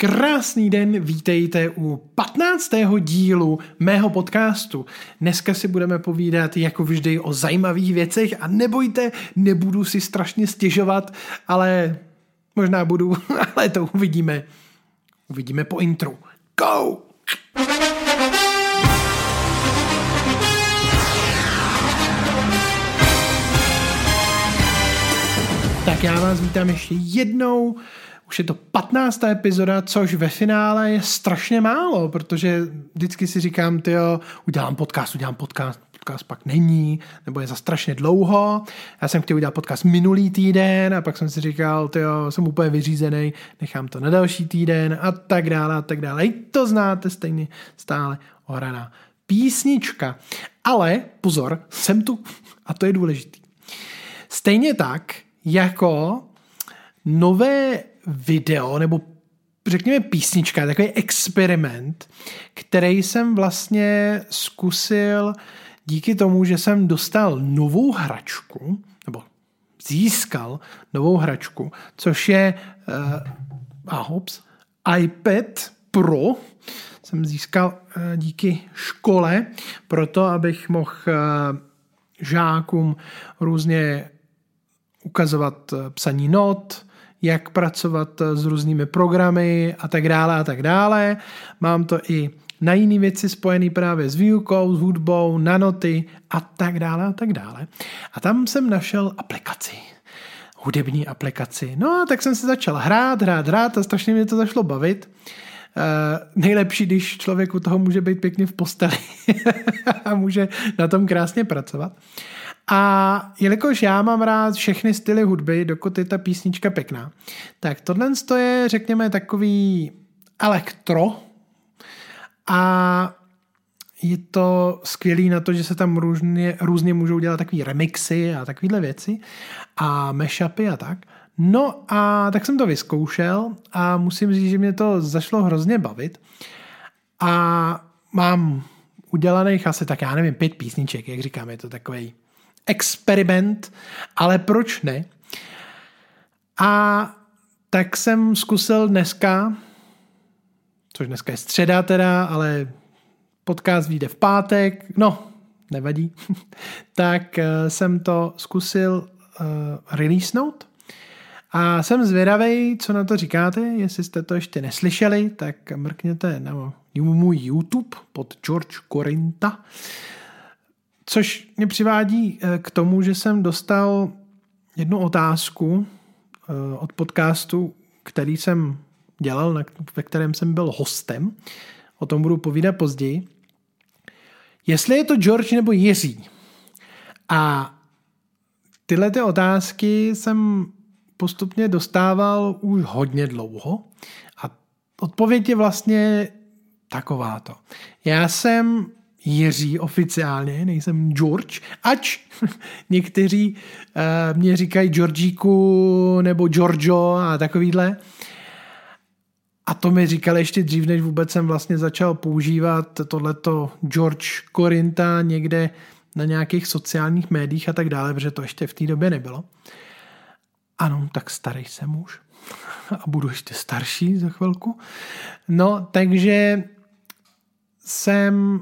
Krásný den, vítejte u 15. dílu mého podcastu. Dneska si budeme povídat jako vždy o zajímavých věcech a nebojte, nebudu si strašně stěžovat, ale možná budu, ale to uvidíme. Uvidíme po intru. Go! Tak já vás vítám ještě jednou už je to 15. epizoda, což ve finále je strašně málo, protože vždycky si říkám, ty udělám podcast, udělám podcast, podcast pak není, nebo je za strašně dlouho. Já jsem chtěl udělat podcast minulý týden a pak jsem si říkal, ty jsem úplně vyřízený, nechám to na další týden a tak dále a tak dále. I to znáte stejně stále ohraná písnička. Ale pozor, jsem tu a to je důležitý. Stejně tak, jako nové video nebo řekněme písnička, takový experiment, který jsem vlastně zkusil díky tomu, že jsem dostal novou hračku, nebo získal novou hračku, což je uh, a hops, iPad Pro, jsem získal uh, díky škole, proto abych mohl uh, žákům různě ukazovat psaní not, jak pracovat s různými programy a tak dále a tak dále. Mám to i na jiné věci spojené právě s výukou, s hudbou, na noty a tak dále a tak dále. A tam jsem našel aplikaci hudební aplikaci. No a tak jsem se začal hrát, hrát, hrát a strašně mě to zašlo bavit. Uh, nejlepší, když člověk u toho může být pěkně v posteli a může na tom krásně pracovat. A jelikož já mám rád všechny styly hudby, dokud je ta písnička pěkná, tak tohle je, řekněme, takový elektro a je to skvělý na to, že se tam různě, různě můžou dělat takové remixy a takovéhle věci a mashupy a tak. No a tak jsem to vyzkoušel a musím říct, že mě to zašlo hrozně bavit a mám udělaných asi tak, já nevím, pět písniček, jak říkám, je to takový experiment, ale proč ne? A tak jsem zkusil dneska, což dneska je středa teda, ale podcast vyjde v pátek, no, nevadí, tak eh, jsem to zkusil uh, releasenout a jsem zvědavý, co na to říkáte, jestli jste to ještě neslyšeli, tak mrkněte na můj YouTube pod George Corinta Což mě přivádí eh, k tomu, že jsem dostal jednu otázku eh, od podcastu, který jsem dělal, ve kterém jsem byl hostem. O tom budu povídat později. Jestli je to George nebo Jiří. A tyhle ty otázky jsem postupně dostával už hodně dlouho a odpověď je vlastně takováto. Já jsem Jiří oficiálně, nejsem George, ač někteří uh, mě říkají Georgíku nebo Giorgio a takovýhle. A to mi říkal ještě dřív, než vůbec jsem vlastně začal používat tohleto George Corinta někde na nějakých sociálních médiích a tak dále, protože to ještě v té době nebylo. Ano, tak starý jsem už. A budu ještě starší za chvilku. No, takže jsem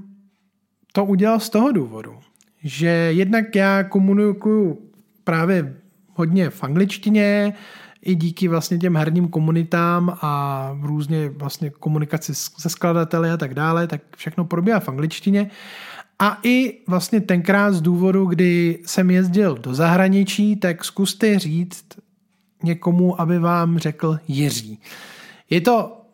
to udělal z toho důvodu, že jednak já komunikuju právě hodně v angličtině, i díky vlastně těm herním komunitám a různě vlastně komunikaci se skladateli a tak dále, tak všechno probíhá v angličtině. A i vlastně tenkrát z důvodu, kdy jsem jezdil do zahraničí, tak zkuste říct někomu, aby vám řekl Jiří. Je to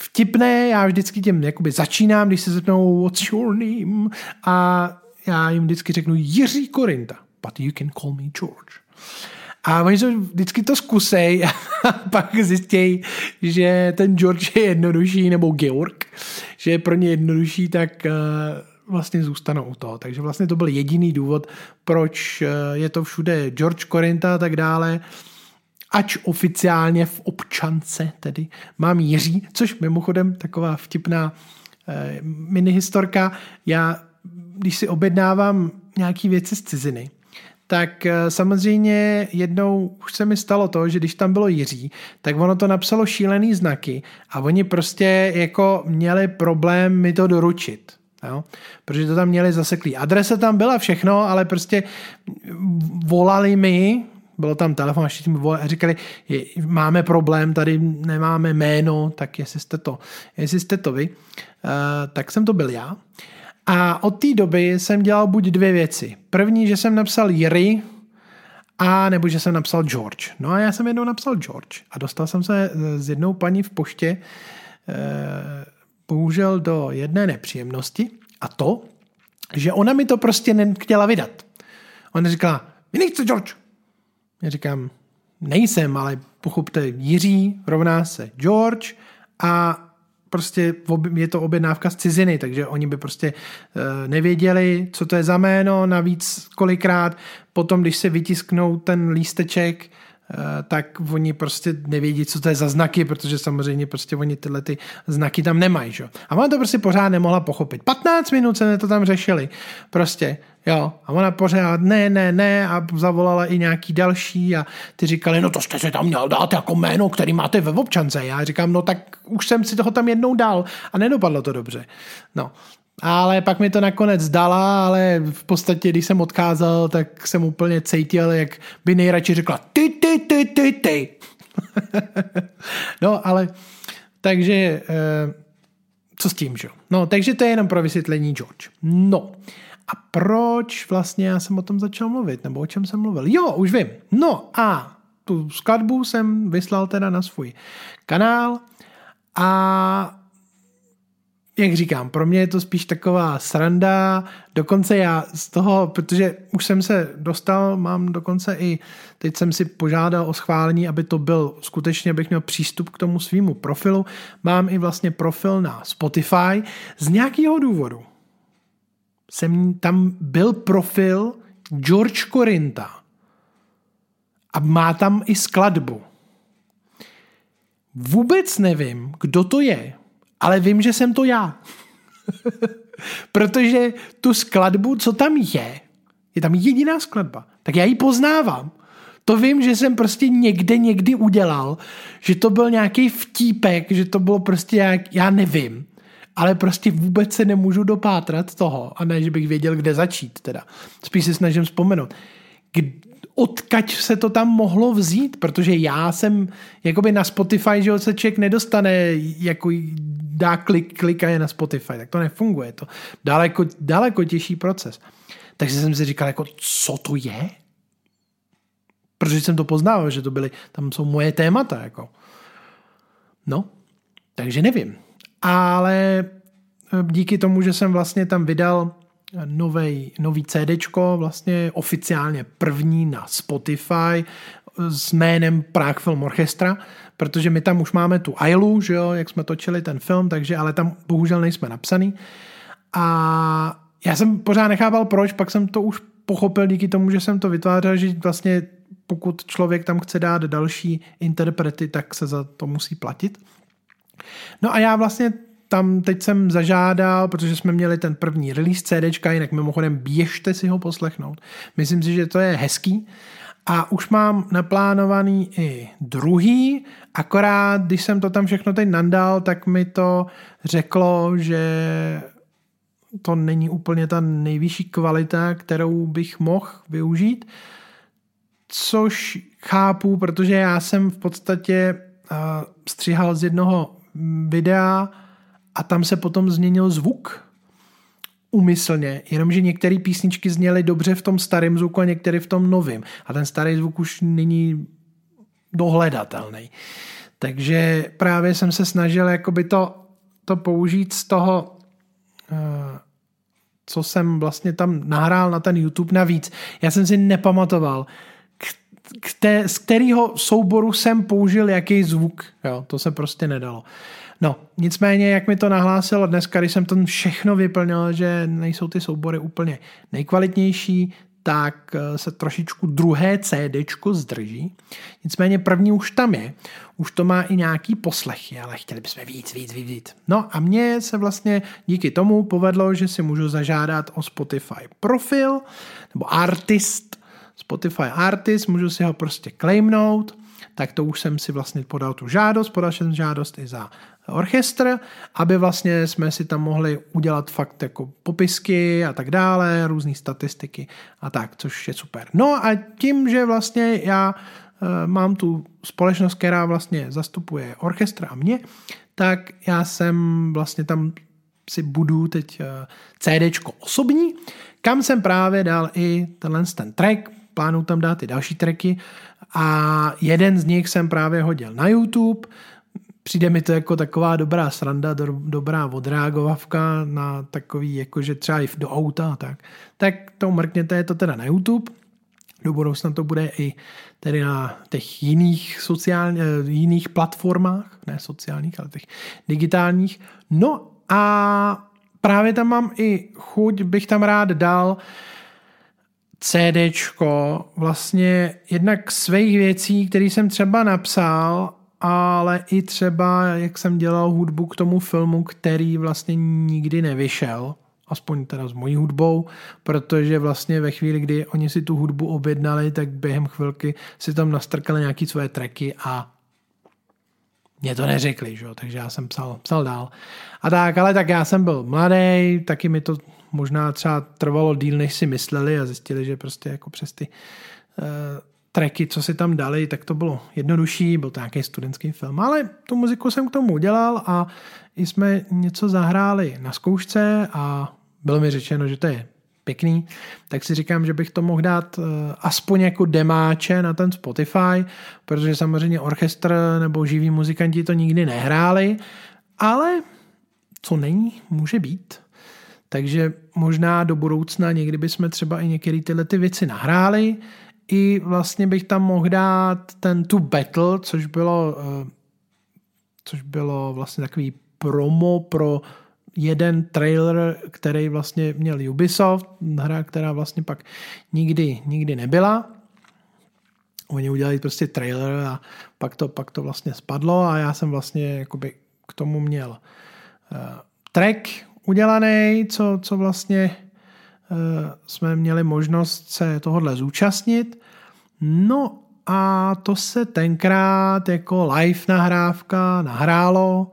vtipné, já vždycky těm jakoby začínám, když se zeptou what's your name a já jim vždycky řeknu Jiří Korinta, but you can call me George. A oni to vždycky to zkusej a pak zjistějí, že ten George je jednodušší, nebo Georg, že je pro ně jednodušší, tak uh, vlastně zůstanou u toho. Takže vlastně to byl jediný důvod, proč uh, je to všude George Korinta a tak dále ač oficiálně v občance tedy mám Jiří, což mimochodem taková vtipná eh, mini historka. Já, když si objednávám nějaký věci z ciziny, tak eh, samozřejmě jednou už se mi stalo to, že když tam bylo Jiří, tak ono to napsalo šílený znaky a oni prostě jako měli problém mi to doručit. Jo? Protože to tam měli zaseklý. Adresa tam byla všechno, ale prostě volali mi, bylo tam telefon, až tím volali a říkali, máme problém, tady nemáme jméno, tak jestli jste to, jestli jste to vy, uh, tak jsem to byl já. A od té doby jsem dělal buď dvě věci. První, že jsem napsal Jiry, a nebo že jsem napsal George. No a já jsem jednou napsal George a dostal jsem se s jednou paní v poště eh, bohužel do jedné nepříjemnosti a to, že ona mi to prostě nechtěla vydat. Ona říkala, vy nejste George. Já říkám, nejsem, ale pochopte, Jiří rovná se George a prostě je to objednávka z ciziny, takže oni by prostě eh, nevěděli, co to je za jméno, navíc kolikrát potom, když se vytisknou ten lísteček, eh, tak oni prostě nevědí, co to je za znaky, protože samozřejmě prostě oni tyhle ty znaky tam nemají. Že? A ona to prostě pořád nemohla pochopit. 15 minut se to tam řešili. Prostě Jo, a ona pořád ne, ne, ne a zavolala i nějaký další a ty říkali, no to jste si tam měl dát jako jméno, který máte ve občance. Já říkám, no tak už jsem si toho tam jednou dal a nedopadlo to dobře. No, ale pak mi to nakonec dala, ale v podstatě, když jsem odkázal, tak jsem úplně cítil, jak by nejradši řekla ty, ty, ty, ty, ty. no, ale takže eh, co s tím, že? No, takže to je jenom pro vysvětlení George. No, a proč vlastně já jsem o tom začal mluvit, nebo o čem jsem mluvil? Jo, už vím. No a tu skladbu jsem vyslal teda na svůj kanál a jak říkám, pro mě je to spíš taková sranda, dokonce já z toho, protože už jsem se dostal, mám dokonce i, teď jsem si požádal o schválení, aby to byl skutečně, abych měl přístup k tomu svýmu profilu, mám i vlastně profil na Spotify z nějakého důvodu jsem tam byl profil George Corinta a má tam i skladbu. Vůbec nevím, kdo to je, ale vím, že jsem to já. Protože tu skladbu, co tam je, je tam jediná skladba, tak já ji poznávám. To vím, že jsem prostě někde někdy udělal, že to byl nějaký vtípek, že to bylo prostě jak, já nevím ale prostě vůbec se nemůžu dopátrat toho, a ne, že bych věděl, kde začít teda. Spíš si snažím vzpomenout. odkaď se to tam mohlo vzít, protože já jsem jakoby na Spotify, že se člověk nedostane, jako dá klik, klika je na Spotify, tak to nefunguje, to daleko, daleko těžší proces. Takže jsem si říkal, jako, co to je? Protože jsem to poznával, že to byly, tam jsou moje témata, jako. No, takže nevím ale eh, díky tomu, že jsem vlastně tam vydal novej, nový CDčko, vlastně oficiálně první na Spotify eh, s jménem Prague Film Orchestra, protože my tam už máme tu Ailu, že jo, jak jsme točili ten film, takže ale tam bohužel nejsme napsaný. A já jsem pořád nechápal proč, pak jsem to už pochopil díky tomu, že jsem to vytvářel, že vlastně pokud člověk tam chce dát další interprety, tak se za to musí platit. No a já vlastně tam teď jsem zažádal, protože jsme měli ten první release CDčka, jinak mimochodem běžte si ho poslechnout. Myslím si, že to je hezký. A už mám naplánovaný i druhý, akorát když jsem to tam všechno teď nandal, tak mi to řeklo, že to není úplně ta nejvyšší kvalita, kterou bych mohl využít, což chápu, protože já jsem v podstatě uh, stříhal z jednoho videa a tam se potom změnil zvuk umyslně, jenomže některé písničky zněly dobře v tom starém zvuku a některé v tom novém. A ten starý zvuk už není dohledatelný. Takže právě jsem se snažil jakoby to, to použít z toho, eh, co jsem vlastně tam nahrál na ten YouTube navíc. Já jsem si nepamatoval, kte, z kterého souboru jsem použil jaký zvuk. Jo, to se prostě nedalo. No, nicméně, jak mi to nahlásilo dneska, když jsem to všechno vyplnil, že nejsou ty soubory úplně nejkvalitnější, tak eh, se trošičku druhé CD zdrží. Nicméně první už tam je. Už to má i nějaký poslechy, ale chtěli bychom víc, víc, víc, víc. No a mně se vlastně díky tomu povedlo, že si můžu zažádat o Spotify profil nebo artist Spotify Artist, můžu si ho prostě claimnout, tak to už jsem si vlastně podal tu žádost, podal jsem žádost i za orchestr, aby vlastně jsme si tam mohli udělat fakt jako popisky a tak dále, různé statistiky a tak, což je super. No a tím, že vlastně já e, mám tu společnost, která vlastně zastupuje orchestr a mě, tak já jsem vlastně tam si budu teď eh, CDčko osobní, kam jsem právě dal i tenhle ten track, plánuju tam dát i další tracky. A jeden z nich jsem právě hodil na YouTube, přijde mi to jako taková dobrá sranda, do, dobrá odreagovavka na takový, jakože třeba i do auta, tak, tak to mrkněte, je to teda na YouTube, do budoucna to bude i tedy na těch jiných sociálních, eh, jiných platformách, ne sociálních, ale těch digitálních. No a právě tam mám i chuť, bych tam rád dal CDčko, vlastně jednak svých věcí, které jsem třeba napsal, ale i třeba, jak jsem dělal hudbu k tomu filmu, který vlastně nikdy nevyšel, aspoň teda s mojí hudbou, protože vlastně ve chvíli, kdy oni si tu hudbu objednali, tak během chvilky si tam nastrkali nějaký svoje tracky a mě to neřekli, že? takže já jsem psal, psal dál. A tak, ale tak já jsem byl mladý, taky mi to možná třeba trvalo díl, než si mysleli a zjistili, že prostě jako přes ty uh, tracky, co si tam dali, tak to bylo jednodušší, byl to nějaký studentský film, ale tu muziku jsem k tomu udělal a i jsme něco zahráli na zkoušce a bylo mi řečeno, že to je pěkný, tak si říkám, že bych to mohl dát uh, aspoň jako demáče na ten Spotify, protože samozřejmě orchestr nebo živí muzikanti to nikdy nehráli, ale co není, může být. Takže možná do budoucna někdy bychom třeba i některé tyhle ty věci nahráli. I vlastně bych tam mohl dát ten tu battle, což bylo, uh, což bylo vlastně takový promo pro jeden trailer, který vlastně měl Ubisoft, hra, která vlastně pak nikdy, nikdy nebyla. Oni udělali prostě trailer a pak to, pak to vlastně spadlo a já jsem vlastně jakoby k tomu měl uh, track udělaný, co, co vlastně uh, jsme měli možnost se tohohle zúčastnit. No a to se tenkrát jako live nahrávka nahrálo.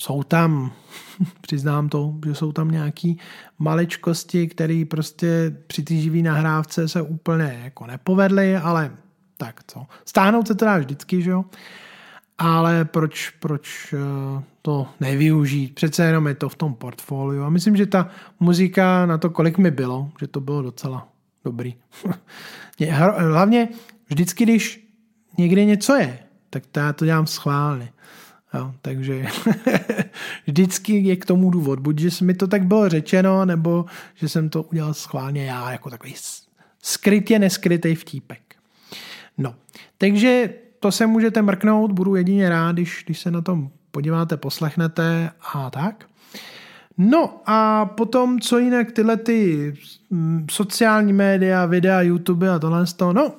Jsou tam přiznám to, že jsou tam nějaký maličkosti, které prostě při té živý nahrávce se úplně jako nepovedly, ale tak co. Stáhnout se to dá vždycky, že jo? Ale proč, proč eh, to nevyužít? Přece jenom je to v tom portfoliu. A myslím, že ta muzika na to, kolik mi bylo, že to bylo docela dobrý. Hlavně vždycky, když někde něco je, tak to já to dělám schválně. Jo, takže vždycky je k tomu důvod. Buď, že mi to tak bylo řečeno, nebo že jsem to udělal schválně já, jako takový skrytě neskrytý vtípek. No, takže to se můžete mrknout, budu jedině rád, když, když se na tom podíváte, poslechnete a tak. No a potom, co jinak tyhle ty mm, sociální média, videa, YouTube a tohle z toho, no,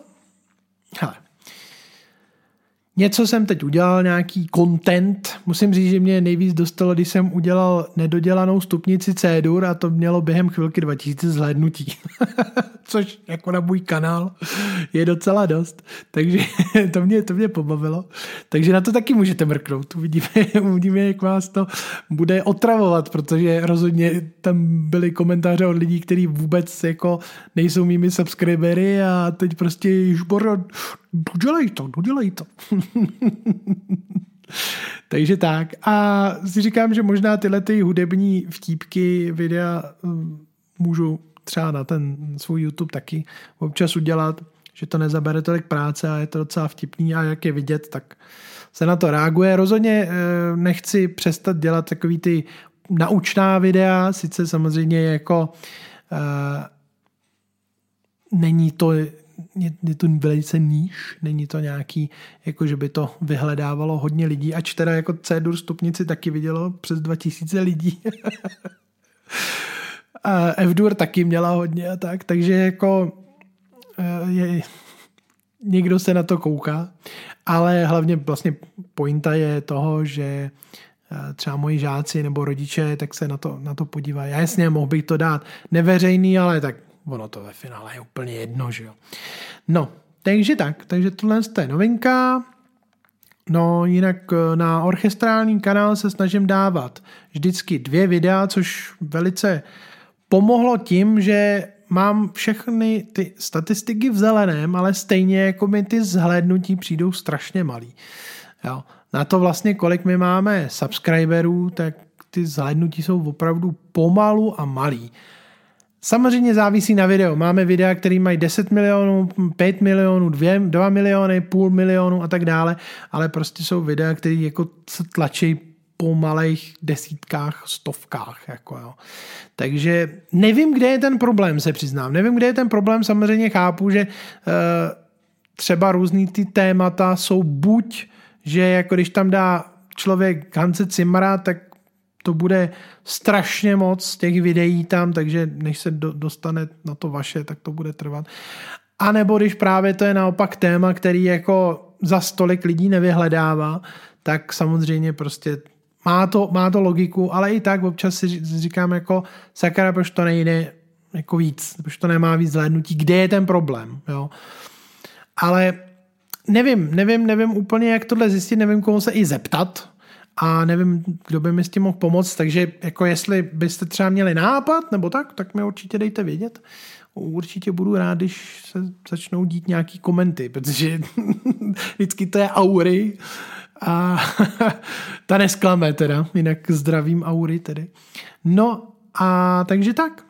hele, Něco jsem teď udělal, nějaký content. Musím říct, že mě nejvíc dostalo, když jsem udělal nedodělanou stupnici C-dur a to mělo během chvilky 2000 zhlédnutí. Což jako na můj kanál je docela dost. Takže to mě, to mě pobavilo. Takže na to taky můžete mrknout. Uvidíme, uvidíme, jak vás to bude otravovat, protože rozhodně tam byly komentáře od lidí, kteří vůbec jako nejsou mými subscribery a teď prostě jižbor, dodělej to, dodělej to. Takže tak. A si říkám, že možná tyhle ty hudební vtípky, videa hm, můžu třeba na ten svůj YouTube taky občas udělat, že to nezabere tolik práce a je to docela vtipný a jak je vidět, tak se na to reaguje. Rozhodně eh, nechci přestat dělat takový ty naučná videa, sice samozřejmě jako uh, není to je, je to velice níž, není to nějaký, jako že by to vyhledávalo hodně lidí, ač teda jako C-dur stupnici taky vidělo přes 2000 lidí. a F-dur taky měla hodně a tak, takže jako eh, je, někdo se na to kouká, ale hlavně vlastně pointa je toho, že eh, třeba moji žáci nebo rodiče, tak se na to, na to podívají. Já jasně, mohl bych to dát neveřejný, ale tak ono to ve finále je úplně jedno, že jo. No, takže tak, takže tohle je novinka. No, jinak eh, na orchestrální kanál se snažím dávat vždycky dvě videa, což velice pomohlo tím, že mám všechny ty statistiky v zeleném, ale stejně jako mi ty zhlédnutí přijdou strašně malý. Jo. Na to vlastně, kolik my máme subscriberů, tak ty zhlédnutí jsou opravdu pomalu a malý. Samozřejmě závisí na video. Máme videa, které mají 10 milionů, 5 milionů, 2, 2 miliony, půl milionu a tak dále, ale prostě jsou videa, které jako tlačí po malých desítkách, stovkách. Jako jo. Takže nevím, kde je ten problém, se přiznám. Nevím, kde je ten problém, samozřejmě chápu, že uh, třeba různý ty témata jsou buď, že jako když tam dá člověk Hanse Cimra, tak to bude strašně moc těch videí tam, takže než se do, dostane na to vaše, tak to bude trvat. A nebo když právě to je naopak téma, který jako za stolik lidí nevyhledává, tak samozřejmě prostě má to, má to logiku, ale i tak občas si říkám jako sakra, proč to nejde jako víc, proč to nemá víc zhlédnutí, kde je ten problém, jo. Ale nevím, nevím, nevím úplně, jak tohle zjistit, nevím, koho se i zeptat, a nevím, kdo by mi s tím mohl pomoct, takže jako jestli byste třeba měli nápad nebo tak, tak mi určitě dejte vědět. Určitě budu rád, když se začnou dít nějaký komenty, protože vždycky to je aury a ta nesklame teda, jinak zdravím aury tedy. No a takže tak.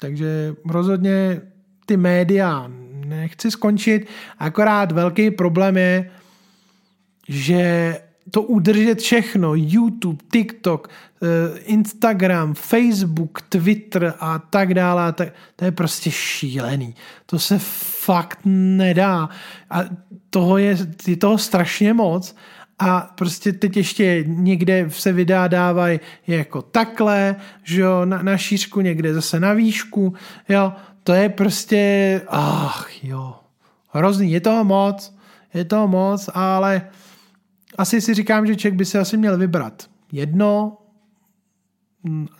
Takže rozhodně ty média nechci skončit, akorát velký problém je, že to udržet všechno, YouTube, TikTok, eh, Instagram, Facebook, Twitter a tak dále, tak, to je prostě šílený. To se fakt nedá. A toho je, je toho strašně moc. A prostě teď ještě někde se videa dávají jako takhle, že jo, na, na šířku, někde zase na výšku, jo, to je prostě, ach jo, hrozný, je toho moc, je toho moc, ale asi si říkám, že člověk by si asi měl vybrat jedno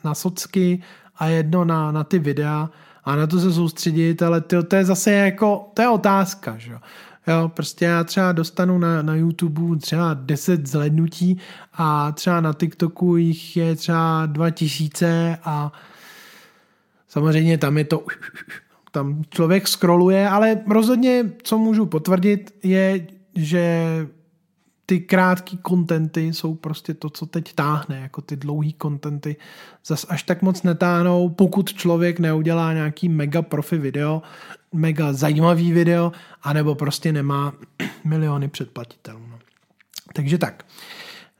na socky a jedno na, na ty videa a na to se soustředit, ale to, to je zase jako, to je otázka, že jo. Jo, prostě já třeba dostanu na, na YouTube třeba 10 zhlednutí a třeba na TikToku jich je třeba 2000 a samozřejmě tam je to tam člověk scrolluje, ale rozhodně, co můžu potvrdit, je, že ty krátké kontenty jsou prostě to, co teď táhne, jako ty dlouhé kontenty zas až tak moc netáhnou, pokud člověk neudělá nějaký mega profi video, mega zajímavý video, anebo prostě nemá miliony předplatitelů. No. Takže tak.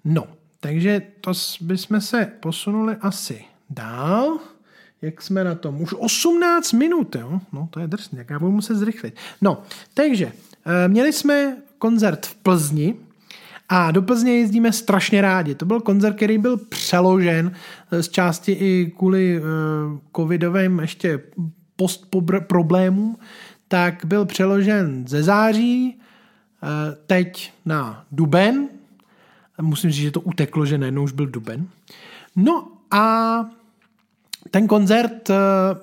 No, takže to bychom se posunuli asi dál. Jak jsme na tom? Už 18 minut, jo? No, to je drsně, jak já budu muset zrychlit. No, takže eh, měli jsme koncert v Plzni, a do Plzně jezdíme strašně rádi. To byl koncert, který byl přeložen eh, z části i kvůli uh, covidovým ještě post problémům, tak byl přeložen ze září uh, teď na duben. Musím říct, že to uteklo, že najednou už byl duben. No a ten koncert,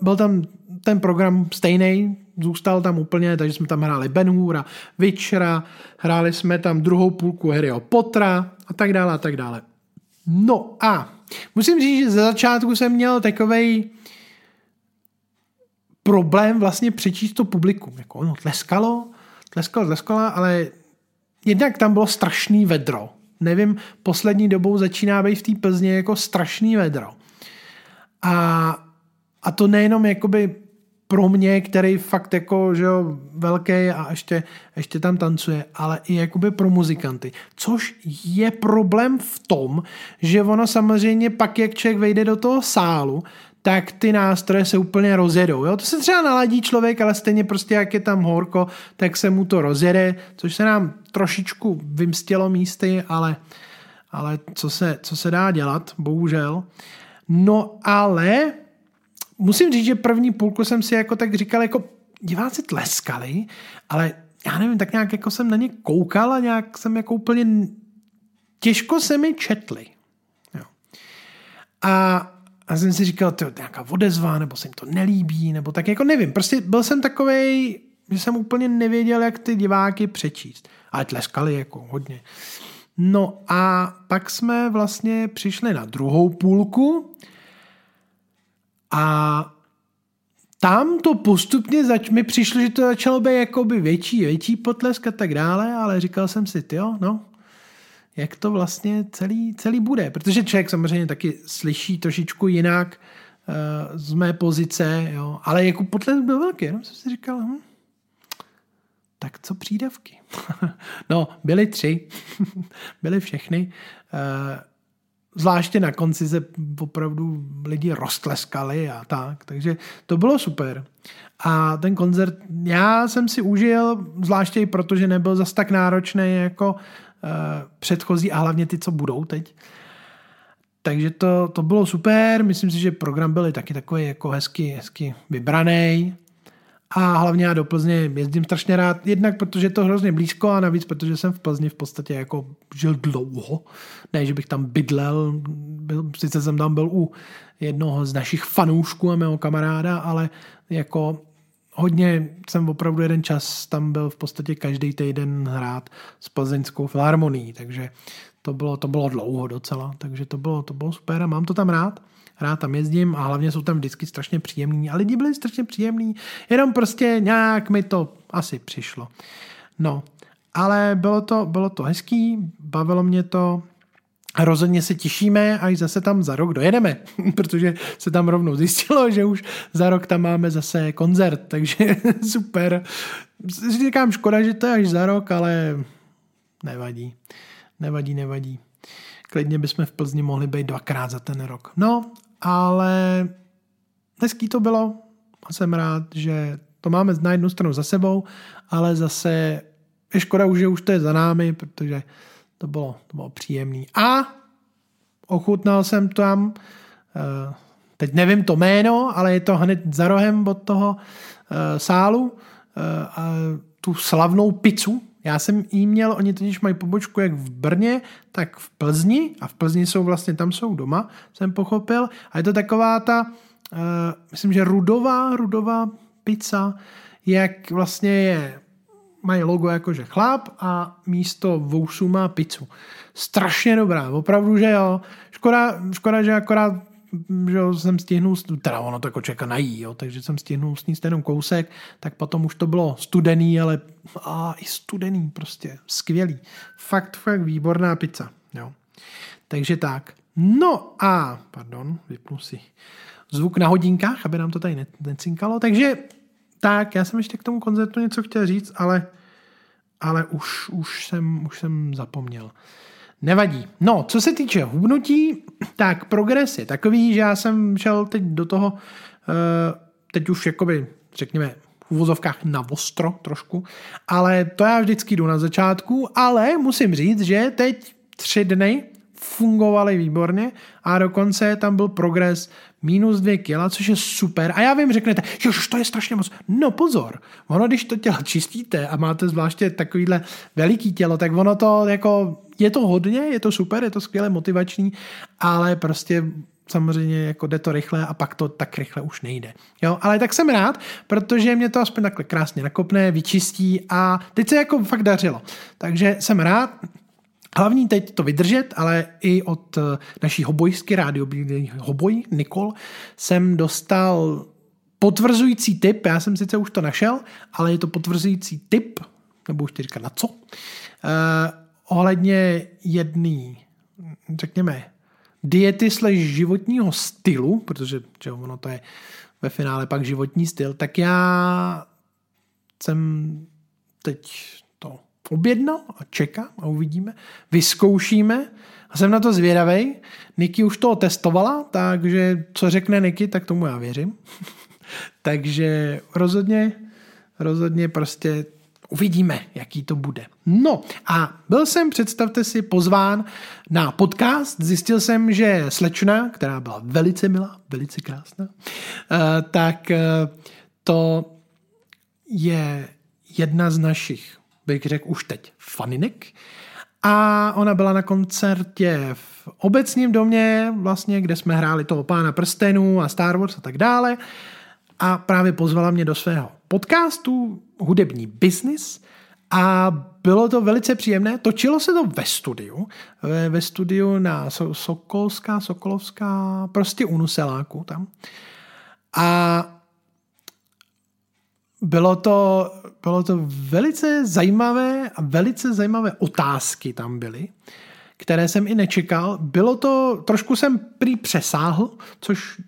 byl tam ten program stejný, zůstal tam úplně, takže jsme tam hráli Ben Hura, Witchera, hráli jsme tam druhou půlku Harryho Pottera a tak dále a tak dále. No a musím říct, že ze začátku jsem měl takovej problém vlastně přečíst to publikum. Jako ono tleskalo, tleskalo, tleskalo, ale jednak tam bylo strašný vedro. Nevím, poslední dobou začíná být v té Plzně jako strašný vedro. A, a to nejenom jakoby pro mě, který fakt jako, že jo, velký a ještě, ještě tam tancuje, ale i jakoby pro muzikanty. Což je problém v tom, že ono samozřejmě pak, jak člověk vejde do toho sálu, tak ty nástroje se úplně rozjedou. Jo? To se třeba naladí člověk, ale stejně prostě, jak je tam horko, tak se mu to rozjede, což se nám trošičku vymstělo místy, ale, ale co, se, co se dá dělat, bohužel. No ale musím říct, že první půlku jsem si jako tak říkal, jako diváci tleskali, ale já nevím, tak nějak jako jsem na ně koukal a nějak jsem jako úplně těžko se mi četli. Jo. A a jsem si říkal, to nějaká odezva, nebo se jim to nelíbí, nebo tak jako nevím. Prostě byl jsem takovej, že jsem úplně nevěděl, jak ty diváky přečíst. Ale tleskali jako hodně. No a pak jsme vlastně přišli na druhou půlku a tam to postupně zač- mi přišlo, že to začalo být jakoby větší, větší potlesk a tak dále, ale říkal jsem si, jo, no, jak to vlastně celý, celý bude. Protože člověk samozřejmě taky slyší trošičku jinak uh, z mé pozice, jo, ale jako potlesk byl velký, jenom jsem si říkal, hm, tak co přídavky? no, byly tři, byly všechny. Uh, zvláště na konci se opravdu lidi roztleskali a tak, takže to bylo super. A ten koncert, já jsem si užil, zvláště i proto, že nebyl zas tak náročný jako uh, předchozí a hlavně ty, co budou teď. Takže to, to bylo super, myslím si, že program byl taky takový jako hezky, hezky vybraný. A hlavně já do Plzně jezdím strašně rád, jednak protože je to hrozně blízko a navíc protože jsem v Plzni v podstatě jako žil dlouho. Ne, že bych tam bydlel, byl, sice jsem tam byl u jednoho z našich fanoušků a mého kamaráda, ale jako hodně jsem opravdu jeden čas tam byl v podstatě každý týden hrát s plzeňskou filharmonií, takže to bylo, to bylo dlouho docela, takže to bylo, to bylo super a mám to tam rád rád tam jezdím a hlavně jsou tam vždycky strašně příjemní a lidi byli strašně příjemní, jenom prostě nějak mi to asi přišlo. No, ale bylo to, bylo to hezký, bavilo mě to, a rozhodně se těšíme, až zase tam za rok dojedeme, protože se tam rovnou zjistilo, že už za rok tam máme zase koncert, takže super. Říkám, škoda, že to je až za rok, ale nevadí. Nevadí, nevadí. Klidně bychom v Plzni mohli být dvakrát za ten rok. No ale hezký to bylo a jsem rád, že to máme na jednu stranu za sebou, ale zase je škoda že už to je za námi, protože to bylo, to bylo příjemný. A ochutnal jsem tam, eh, teď nevím to jméno, ale je to hned za rohem od toho eh, sálu, eh, tu slavnou pizzu, já jsem jí měl, oni totiž mají pobočku jak v Brně, tak v Plzni a v Plzni jsou vlastně, tam jsou doma, jsem pochopil. A je to taková ta, uh, myslím, že rudová, rudová pizza, jak vlastně je, mají logo jakože chlap a místo vousu má pizzu. Strašně dobrá, opravdu, že jo. Škoda, škoda že akorát že jsem stihnul, teda ono to jako člověka nají, jo, takže jsem stihnul sníst jenom kousek, tak potom už to bylo studený, ale a i studený prostě, skvělý. Fakt, fakt výborná pizza, jo. Takže tak. No a, pardon, vypnu si zvuk na hodinkách, aby nám to tady necinkalo. Takže tak, já jsem ještě k tomu koncertu něco chtěl říct, ale, ale už, už, jsem, už jsem zapomněl. Nevadí. No, co se týče hubnutí, tak progres je takový, že já jsem šel teď do toho, eh, teď už jakoby, řekněme, v uvozovkách na ostro trošku, ale to já vždycky jdu na začátku, ale musím říct, že teď tři dny fungovaly výborně a dokonce tam byl progres minus dvě kila, což je super. A já vím, řeknete, že už to je strašně moc. No pozor, ono když to tělo čistíte a máte zvláště takovýhle veliký tělo, tak ono to jako, je to hodně, je to super, je to skvěle motivační, ale prostě samozřejmě jako jde to rychle a pak to tak rychle už nejde. Jo, ale tak jsem rád, protože mě to aspoň takhle krásně nakopne, vyčistí a teď se jako fakt dařilo. Takže jsem rád, Hlavní teď to vydržet, ale i od eh, naší hobojsky rádio Hoboj, Nikol, jsem dostal potvrzující tip, já jsem sice už to našel, ale je to potvrzující tip, nebo už říkat na co, uh, ohledně jedný, řekněme, diety slash životního stylu, protože že ono to je ve finále pak životní styl, tak já jsem teď objednal a čekám a uvidíme. Vyzkoušíme a jsem na to zvědavý. Niky už to testovala, takže co řekne Niky, tak tomu já věřím. takže rozhodně, rozhodně prostě uvidíme, jaký to bude. No a byl jsem, představte si, pozván na podcast. Zjistil jsem, že slečna, která byla velice milá, velice krásná, eh, tak eh, to je jedna z našich bych řekl už teď, faninek. a ona byla na koncertě v obecním domě, vlastně, kde jsme hráli toho pána prstenů a Star Wars a tak dále. A právě pozvala mě do svého podcastu Hudební business a bylo to velice příjemné. Točilo se to ve studiu, ve, ve studiu na Sokolská, Sokolovská, prostě u Nuseláku tam. A bylo to, bylo to velice zajímavé a velice zajímavé otázky tam byly, které jsem i nečekal. Bylo to, trošku jsem prý přesáhl, což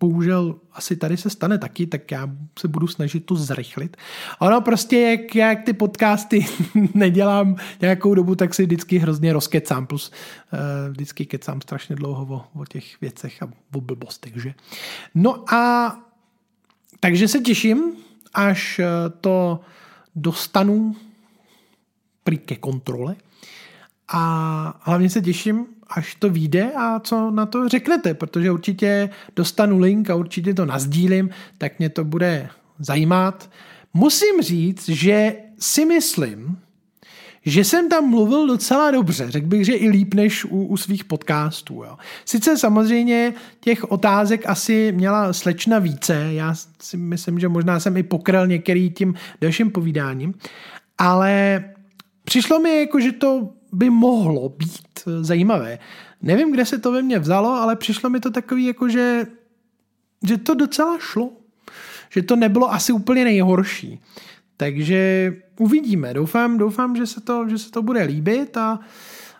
bohužel asi tady se stane taky, tak já se budu snažit to zrychlit. Ono prostě, jak, jak ty podcasty nedělám nějakou dobu, tak si vždycky hrozně rozkecám, plus uh, vždycky kecám strašně dlouho o, o těch věcech a o blbostech, že? No a takže se těším, až eh, to dostanu prý ke kontrole. A hlavně se těším, až to vyjde a co na to řeknete, protože určitě dostanu link a určitě to nazdílím, tak mě to bude zajímat. Musím říct, že si myslím, že jsem tam mluvil docela dobře, řekl bych, že i líp než u, u svých podcastů. Jo. Sice samozřejmě těch otázek asi měla slečna více, já si myslím, že možná jsem i pokryl některý tím dalším povídáním, ale přišlo mi jako, že to by mohlo být zajímavé. Nevím, kde se to ve mně vzalo, ale přišlo mi to takový, jako že, že to docela šlo. Že to nebylo asi úplně nejhorší. Takže uvidíme. Doufám, doufám že, se to, že se to bude líbit a,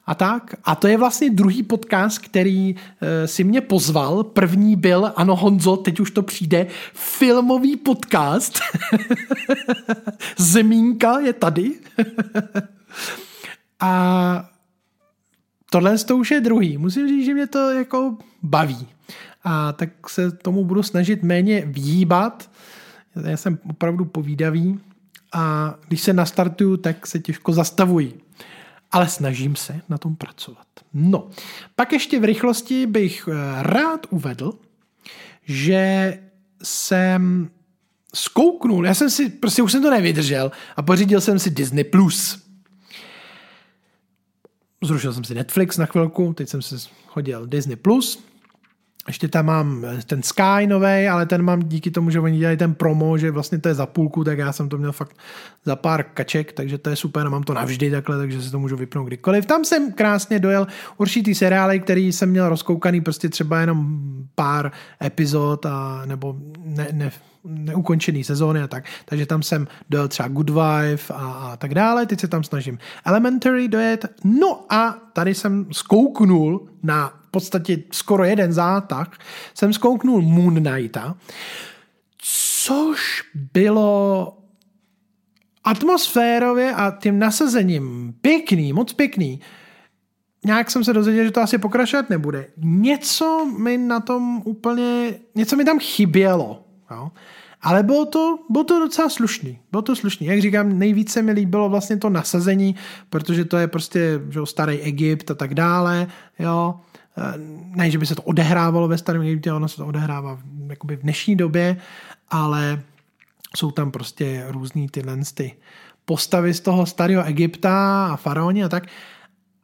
a tak. A to je vlastně druhý podcast, který e, si mě pozval. První byl, ano Honzo, teď už to přijde, filmový podcast. Zemínka je tady. a tohle to už je druhý. Musím říct, že mě to jako baví. A tak se tomu budu snažit méně výjíbat. Já jsem opravdu povídavý a když se nastartuju, tak se těžko zastavuji. Ale snažím se na tom pracovat. No, pak ještě v rychlosti bych eh, rád uvedl, že jsem zkouknul, já jsem si, prostě už jsem to nevydržel a pořídil jsem si Disney+. Plus. Zrušil jsem si Netflix na chvilku, teď jsem si hodil Disney+. Plus ještě tam mám ten Sky nový, ale ten mám díky tomu, že oni dělají ten promo, že vlastně to je za půlku, tak já jsem to měl fakt za pár kaček, takže to je super mám to navždy takhle, takže si to můžu vypnout kdykoliv. Tam jsem krásně dojel určitý seriály, který jsem měl rozkoukaný prostě třeba jenom pár epizod a nebo ne, ne, neukončený sezóny a tak. Takže tam jsem dojel třeba Good Wife a, a tak dále. Teď se tam snažím Elementary dojet. No a tady jsem zkouknul na podstatě skoro jeden zátah, jsem zkouknul Moon Knighta, což bylo atmosférově a tím nasazením pěkný, moc pěkný. Nějak jsem se dozvěděl, že to asi pokračovat nebude. Něco mi na tom úplně, něco mi tam chybělo. Jo? Ale bylo to, bylo to docela slušný. Bylo to slušný. Jak říkám, nejvíce mi líbilo vlastně to nasazení, protože to je prostě že, starý Egypt a tak dále. Jo. Eh, ne, že by se to odehrávalo ve starém Egyptě, ono se to odehrává jakoby v dnešní době, ale jsou tam prostě různý ty postavy z toho starého Egypta a faraoni a tak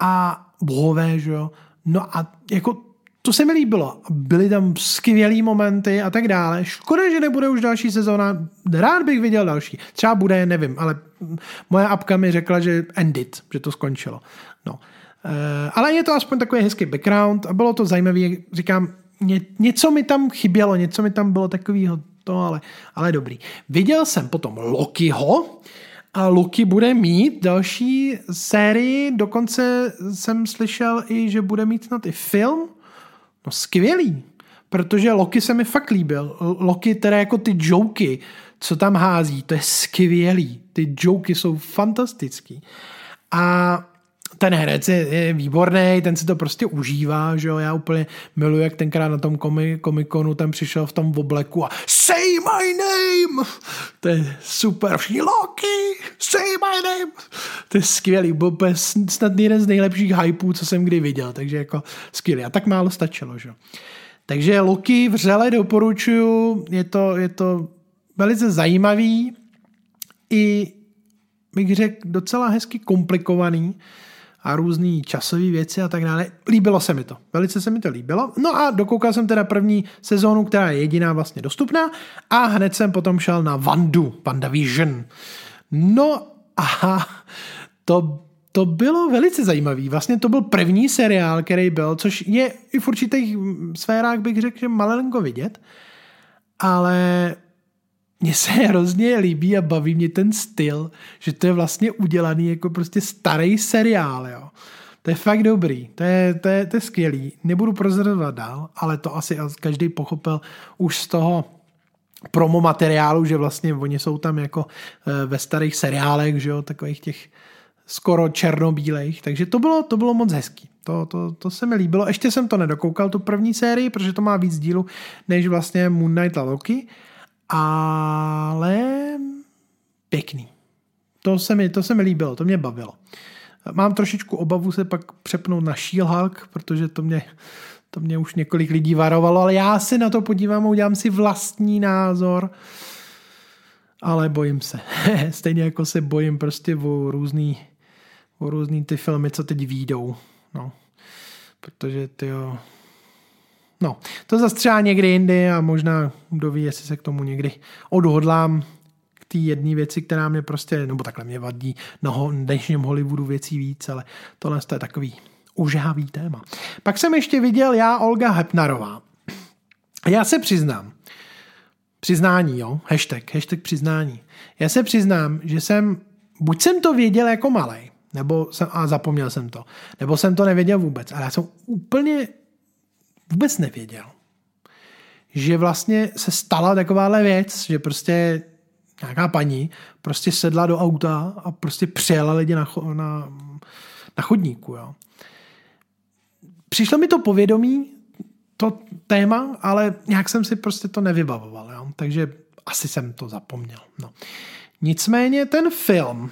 a bohové, že jo. No a jako to se mi líbilo. Byly tam skvělý momenty a tak dále. Škoda, že nebude už další sezóna. Rád bych viděl další. Třeba bude, nevím, ale moje apka mi řekla, že ended, že to skončilo. No. Eh, ale je to aspoň takový hezký background a bylo to zajímavé, říkám, ně, něco mi tam chybělo, něco mi tam bylo takového to, ale, ale dobrý. Viděl jsem potom Lokiho a Loki bude mít další sérii, dokonce jsem slyšel i, že bude mít snad i film, no skvělý, protože Loki se mi fakt líbil. Loki teda jako ty joky, co tam hází, to je skvělý. Ty joky jsou fantastický. A ten herec je, je výborný, ten si to prostě užívá, že jo, já úplně miluji, jak tenkrát na tom komikonu tam přišel v tom obleku a say my name, to je super, Loki, say my name, to je skvělý, byl snad jeden z nejlepších hypů, co jsem kdy viděl, takže jako skvělý. A tak málo stačilo, že jo. Takže Loki vřele doporučuju, je to, je to velice zajímavý i bych řekl docela hezky komplikovaný, a různé časové věci a tak dále. Líbilo se mi to. Velice se mi to líbilo. No a dokoukal jsem teda první sezónu, která je jediná vlastně dostupná a hned jsem potom šel na Vandu, WandaVision. No a to to bylo velice zajímavý. Vlastně to byl první seriál, který byl, což je i v určitých sférách bych řekl, že malenko vidět, ale mně se hrozně líbí a baví mě ten styl, že to je vlastně udělaný jako prostě starý seriál, jo. To je fakt dobrý, to je, to je, to je skvělý. Nebudu prozradovat dál, ale to asi každý pochopil už z toho promo materiálu, že vlastně oni jsou tam jako eh, ve starých seriálech, že jo, takových těch skoro černobílejch, takže to bylo, to bylo moc hezký. To, to, to se mi líbilo. Ještě jsem to nedokoukal, tu první sérii, protože to má víc dílu než vlastně Moon Knight a Loki, ale pěkný. To se mi, to se mi líbilo, to mě bavilo. Mám trošičku obavu se pak přepnout na She-Hulk, protože to mě, to mě už několik lidí varovalo, ale já si na to podívám a udělám si vlastní názor. Ale bojím se. Stejně jako se bojím prostě o různý o různý ty filmy, co teď výjdou. No. Protože ty jo... No, to zase třeba někdy jindy a možná kdo ví, jestli se k tomu někdy odhodlám k té jedné věci, která mě prostě, nebo takhle mě vadí na dnešním Hollywoodu věcí víc, ale tohle je takový užávý téma. Pak jsem ještě viděl já Olga Hepnarová. Já se přiznám, přiznání, jo, hashtag, hashtag přiznání. Já se přiznám, že jsem, buď jsem to věděl jako malý, nebo jsem, a zapomněl jsem to. Nebo jsem to nevěděl vůbec. Ale já jsem úplně vůbec nevěděl, že vlastně se stala takováhle věc, že prostě nějaká paní prostě sedla do auta a prostě přijela lidi na, na, na chodníku. Jo. Přišlo mi to povědomí, to téma, ale nějak jsem si prostě to nevybavoval. Jo. Takže asi jsem to zapomněl. No. Nicméně ten film,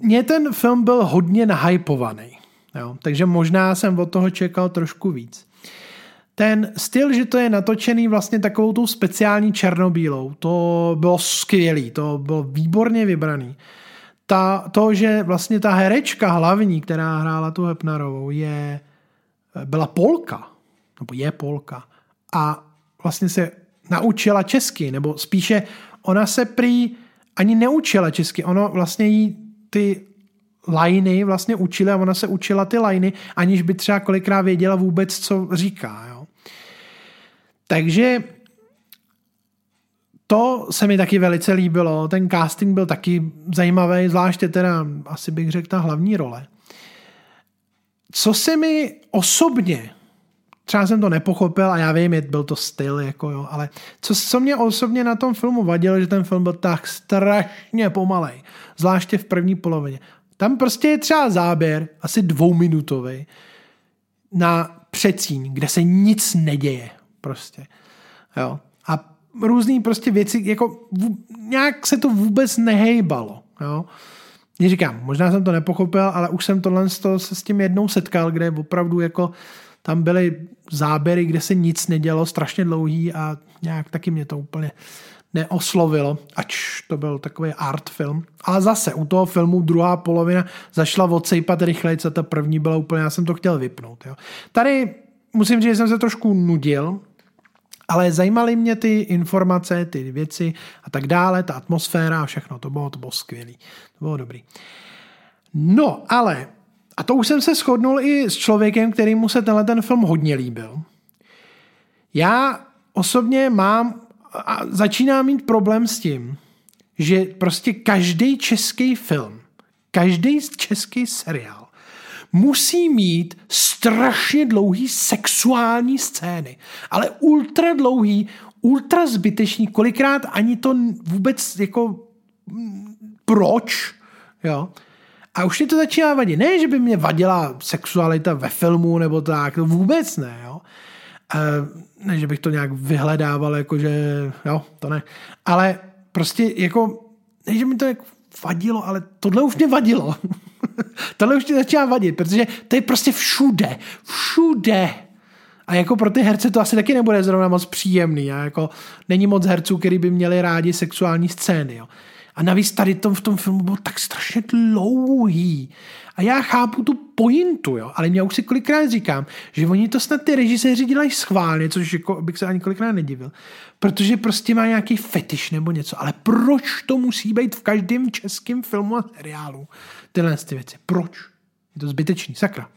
mně ten film byl hodně nahypovaný, jo, takže možná jsem od toho čekal trošku víc. Ten styl, že to je natočený vlastně takovou tou speciální černobílou, to bylo skvělý, to bylo výborně vybraný. Ta, to, že vlastně ta herečka hlavní, která hrála tu Hepnarovou, je, byla Polka, nebo je Polka, a vlastně se naučila česky, nebo spíše ona se prý ani neučila česky, ono vlastně jí ty lajny vlastně učili a ona se učila ty lajny, aniž by třeba kolikrát věděla vůbec, co říká. Jo. Takže to se mi taky velice líbilo. Ten casting byl taky zajímavý, zvláště teda asi bych řekl ta hlavní role. Co se mi osobně, třeba jsem to nepochopil a já vím, byl to styl, jako jo, ale co, co mě osobně na tom filmu vadilo, že ten film byl tak strašně pomalej zvláště v první polovině. Tam prostě je třeba záběr, asi dvouminutový, na přecín, kde se nic neděje prostě. Jo. A různé prostě věci, jako v, nějak se to vůbec nehejbalo. Jo. Já říkám, možná jsem to nepochopil, ale už jsem tohle se s tím jednou setkal, kde opravdu jako tam byly záběry, kde se nic nedělo, strašně dlouhý a nějak taky mě to úplně neoslovilo, ač to byl takový art film. A zase u toho filmu druhá polovina zašla odsejpat rychleji, co ta první byla úplně, já jsem to chtěl vypnout. Jo. Tady musím říct, že jsem se trošku nudil, ale zajímaly mě ty informace, ty věci a tak dále, ta atmosféra a všechno, to bylo, to bylo skvělý, to bylo dobrý. No, ale, a to už jsem se shodnul i s člověkem, který mu se tenhle ten film hodně líbil. Já osobně mám a začíná mít problém s tím, že prostě každý český film, každý český seriál musí mít strašně dlouhý sexuální scény, ale ultra dlouhý, ultra zbytečný, kolikrát ani to vůbec jako mm, proč, jo. A už mě to začíná vadit. Ne, že by mě vadila sexualita ve filmu nebo tak, to vůbec ne, jo. Uh, ne, že bych to nějak vyhledával, jakože, jo, to ne. Ale prostě jako, ne, že mi to jak vadilo, ale tohle už mě vadilo. tohle už mě začíná vadit, protože to je prostě všude. Všude. A jako pro ty herce to asi taky nebude zrovna moc příjemný. A jako není moc herců, který by měli rádi sexuální scény. Jo. A navíc tady to v tom filmu bylo tak strašně dlouhý. A já chápu tu pointu, jo, ale já už si kolikrát říkám, že oni to snad ty režiséři dělají schválně, což jako bych se ani kolikrát nedivil, protože prostě má nějaký fetiš nebo něco. Ale proč to musí být v každém českém filmu a seriálu? Tyhle ty věci. Proč? Je to zbytečný, sakra.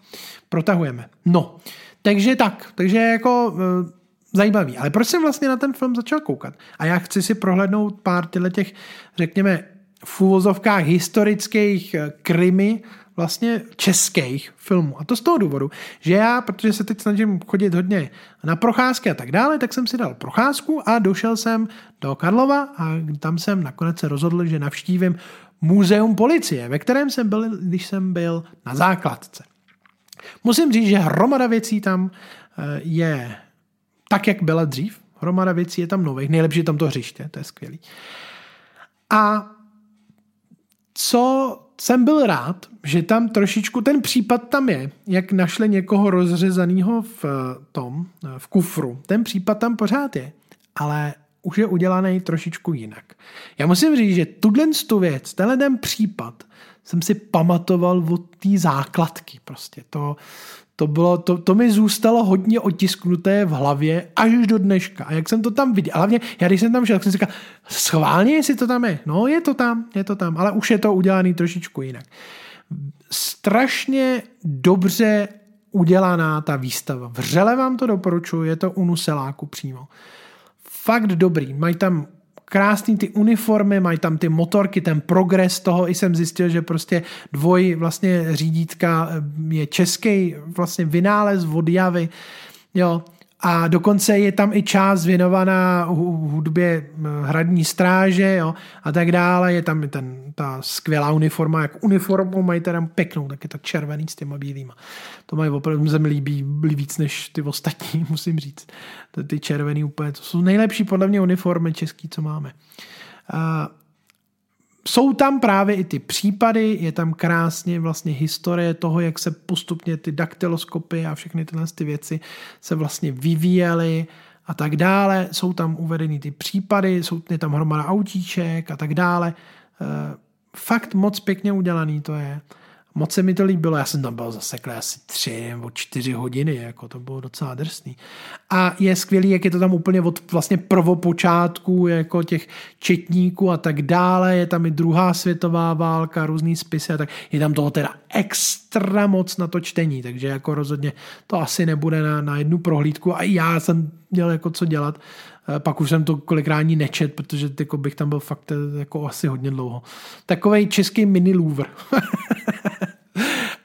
Protahujeme. No, takže tak, takže jako e, zajímavý. Ale proč jsem vlastně na ten film začal koukat? A já chci si prohlédnout pár těle těch, řekněme, v úvozovkách historických e, krimi vlastně českých filmů. A to z toho důvodu, že já, protože se teď snažím chodit hodně na procházky a tak dále, tak jsem si dal procházku a došel jsem do Karlova a tam jsem nakonec se rozhodl, že navštívím muzeum policie, ve kterém jsem byl, když jsem byl na základce. Musím říct, že hromada věcí tam eh, je tak, jak byla dřív. Hromada věcí je tam nových. Nejlepší je tam to hřiště, to je skvělý. A co jsem byl rád, že tam trošičku ten případ tam je, jak našli někoho rozřezaného v eh, tom, eh, v kufru. Ten případ tam pořád je, ale už je udělaný trošičku jinak. Já musím říct, že tuhle tu věc, tenhle ten případ jsem si pamatoval od té základky prostě. To, to, bylo, to, to mi zůstalo hodně otisknuté v hlavě až do dneška. A jak jsem to tam viděl, hlavně já když jsem tam šel, tak jsem si říkal, schválně, jestli to tam je. No, je to tam, je to tam, ale už je to udělané trošičku jinak. Strašně dobře udělaná ta výstava. Vřele vám to doporučuji, je to u Nuseláku přímo. Fakt dobrý. Mají tam krásný ty uniformy, mají tam ty motorky, ten progres toho i jsem zjistil, že prostě dvoj vlastně řídítka je český vlastně vynález od Javy, jo, a dokonce je tam i část věnovaná hudbě hradní stráže jo, a tak dále. Je tam ten, ta skvělá uniforma, jak uniformu mají teda pěknou, tak je tak červený s těma bílýma. To mají opravdu, se mi líbí, víc než ty ostatní, musím říct. Ty červený úplně, to jsou nejlepší podle mě uniformy český, co máme. Jsou tam právě i ty případy, je tam krásně vlastně historie toho, jak se postupně ty daktyloskopy a všechny tyhle ty věci se vlastně vyvíjely a tak dále. Jsou tam uvedeny ty případy, jsou tam hromada autíček a tak dále. Eh, fakt moc pěkně udělaný to je. Moc se mi to líbilo, já jsem tam byl zaseklý asi tři nebo čtyři hodiny, jako to bylo docela drsný. A je skvělý, jak je to tam úplně od vlastně prvopočátku, jako těch četníků a tak dále, je tam i druhá světová válka, různý spisy a tak, je tam toho teda extra moc na to čtení, takže jako rozhodně to asi nebude na, na jednu prohlídku a já jsem měl jako co dělat, eh, pak už jsem to kolikrát ani nečet, protože jako bych tam byl fakt eh, jako asi hodně dlouho. Takový český mini Louvre.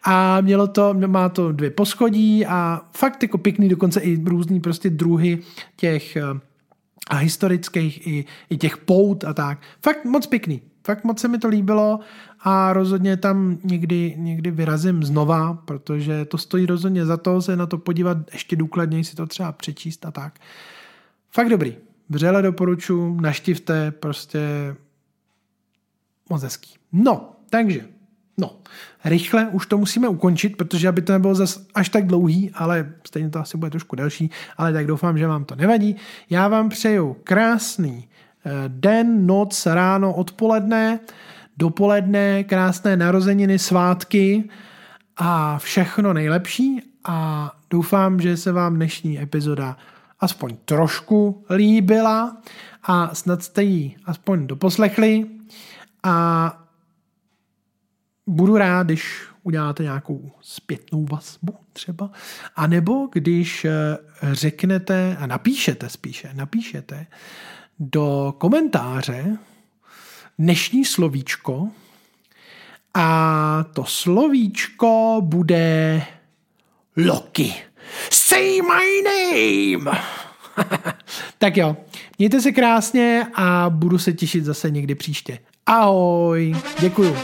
a mělo to, má to dvě poschodí a fakt jako pěkný, dokonce i různý prostě druhy těch eh, a historických i, i těch pout a tak. Fakt moc pěkný. Fakt moc se mi to líbilo a rozhodně tam někdy, někdy vyrazím znova, protože to stojí rozhodně za to se na to podívat ještě důkladněji, si to třeba přečíst a tak. Fakt dobrý. Vřele doporučuji, naštivte, prostě moc hezký. No, takže No, rychle už to musíme ukončit, protože aby to nebylo zas až tak dlouhý, ale stejně to asi bude trošku delší, ale tak doufám, že vám to nevadí. Já vám přeju krásný eh, den, noc, ráno, odpoledne, dopoledne, krásné narozeniny, svátky a všechno nejlepší a doufám, že se vám dnešní epizoda aspoň trošku líbila a snad jste ji aspoň doposlechli a budu rád, když uděláte nějakou zpětnou vazbu třeba, a nebo když eh, řeknete, a napíšete spíše, napíšete do komentáře dnešní slovíčko a to slovíčko bude Loki. Say my name! tak jo, mějte se krásně a budu se těšit zase někdy příště. Ahoj, děkuju.